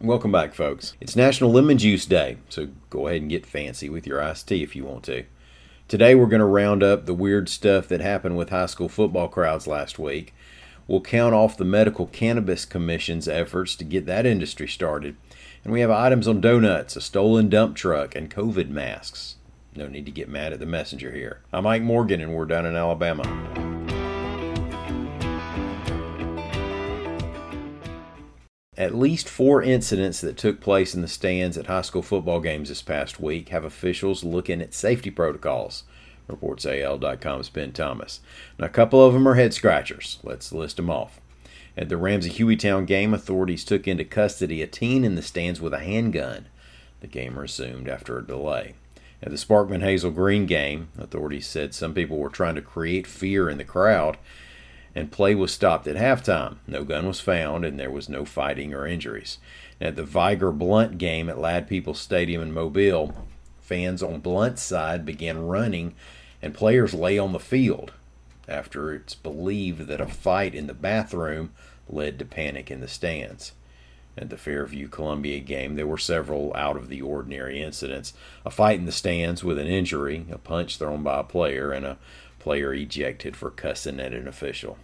Welcome back, folks. It's National Lemon Juice Day, so go ahead and get fancy with your iced tea if you want to. Today, we're going to round up the weird stuff that happened with high school football crowds last week. We'll count off the Medical Cannabis Commission's efforts to get that industry started. And we have items on donuts, a stolen dump truck, and COVID masks. No need to get mad at the messenger here. I'm Mike Morgan, and we're down in Alabama. At least four incidents that took place in the stands at high school football games this past week have officials looking at safety protocols, reports AL.com's Ben Thomas. Now, a couple of them are head scratchers. Let's list them off. At the Ramsey Hueytown game, authorities took into custody a teen in the stands with a handgun. The game resumed after a delay. At the Sparkman Hazel Green game, authorities said some people were trying to create fear in the crowd and play was stopped at halftime. No gun was found, and there was no fighting or injuries. At the Vigor Blount game at Ladd-Peebles Stadium in Mobile, fans on Blount's side began running, and players lay on the field after it's believed that a fight in the bathroom led to panic in the stands. At the Fairview Columbia game, there were several out of the ordinary incidents a fight in the stands with an injury, a punch thrown by a player, and a player ejected for cussing at an official.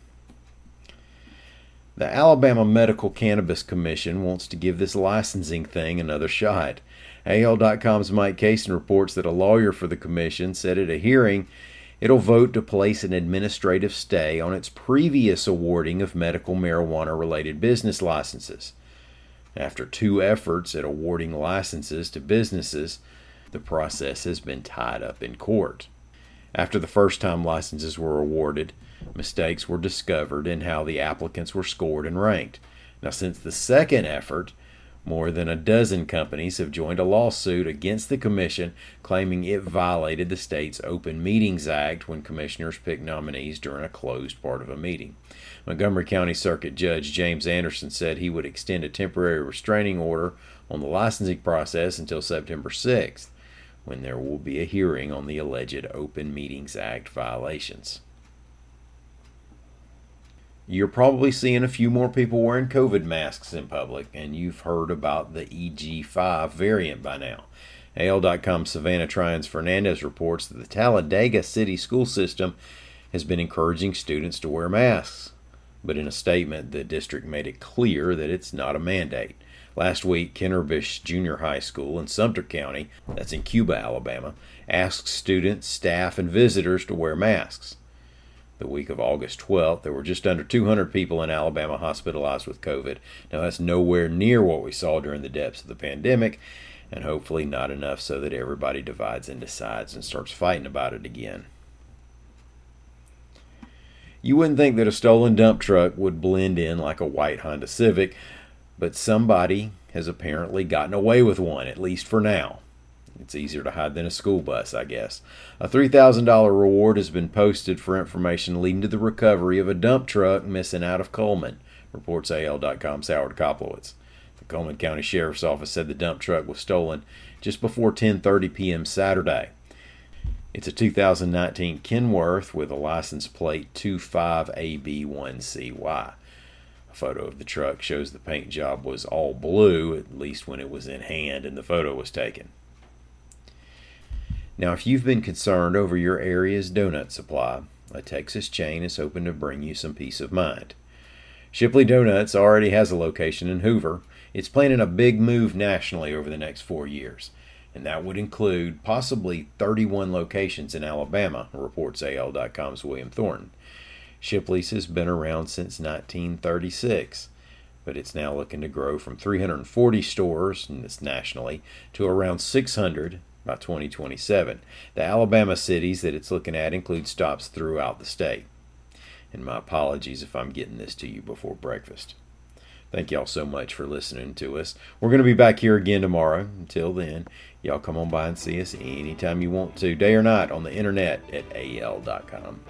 The Alabama Medical Cannabis Commission wants to give this licensing thing another shot. AL.com's Mike Cason reports that a lawyer for the commission said at a hearing it'll vote to place an administrative stay on its previous awarding of medical marijuana related business licenses. After two efforts at awarding licenses to businesses, the process has been tied up in court. After the first time licenses were awarded, mistakes were discovered in how the applicants were scored and ranked. Now, since the second effort, more than a dozen companies have joined a lawsuit against the commission claiming it violated the state's Open Meetings Act when commissioners pick nominees during a closed part of a meeting. Montgomery County Circuit Judge James Anderson said he would extend a temporary restraining order on the licensing process until September 6th, when there will be a hearing on the alleged Open Meetings Act violations. You're probably seeing a few more people wearing COVID masks in public, and you've heard about the EG5 variant by now. AL.com Savannah Tryens-Fernandes reports that the Talladega City school system has been encouraging students to wear masks. But in a statement, the district made it clear that it's not a mandate. Last week, Kinterbish Junior High School in Sumter County, that's in Cuba, Alabama, asked students, staff, and visitors to wear masks the week of August 12th, there were just under 200 people in Alabama hospitalized with COVID. Now, that's nowhere near what we saw during the depths of the pandemic, and hopefully not enough so that everybody divides into sides and starts fighting about it again. You wouldn't think that a stolen dump truck would blend in like a white Honda Civic, but somebody has apparently gotten away with one, at least for now. It's easier to hide than a school bus, I guess. A $3,000 reward has been posted for information leading to the recovery of a dump truck missing out of Cullman, reports AL.com's Howard Koplowitz. The Cullman County Sheriff's Office said the dump truck was stolen just before 10:30 p.m. Saturday. It's a 2019 Kenworth with a license plate 25AB1CY. A photo of the truck shows the paint job was all blue, at least when it was in hand and the photo was taken. Now, if you've been concerned over your area's donut supply, a Texas chain is hoping to bring you some peace of mind. Shipley Donuts already has a location in Hoover. It's planning a big move nationally over the next four years, and that would include possibly 31 locations in Alabama, reports AL.com's William Thornton. Shipley's has been around since 1936, but it's now looking to grow from 340 stores, and it's nationally, to around 600 by 2027. The Alabama cities that it's looking at include stops throughout the state. And my apologies if I'm getting this to you before breakfast. Thank y'all so much for listening to us. We're going to be back here again tomorrow. Until then, y'all come on by and see us anytime you want to, day or night, on the internet at al.com.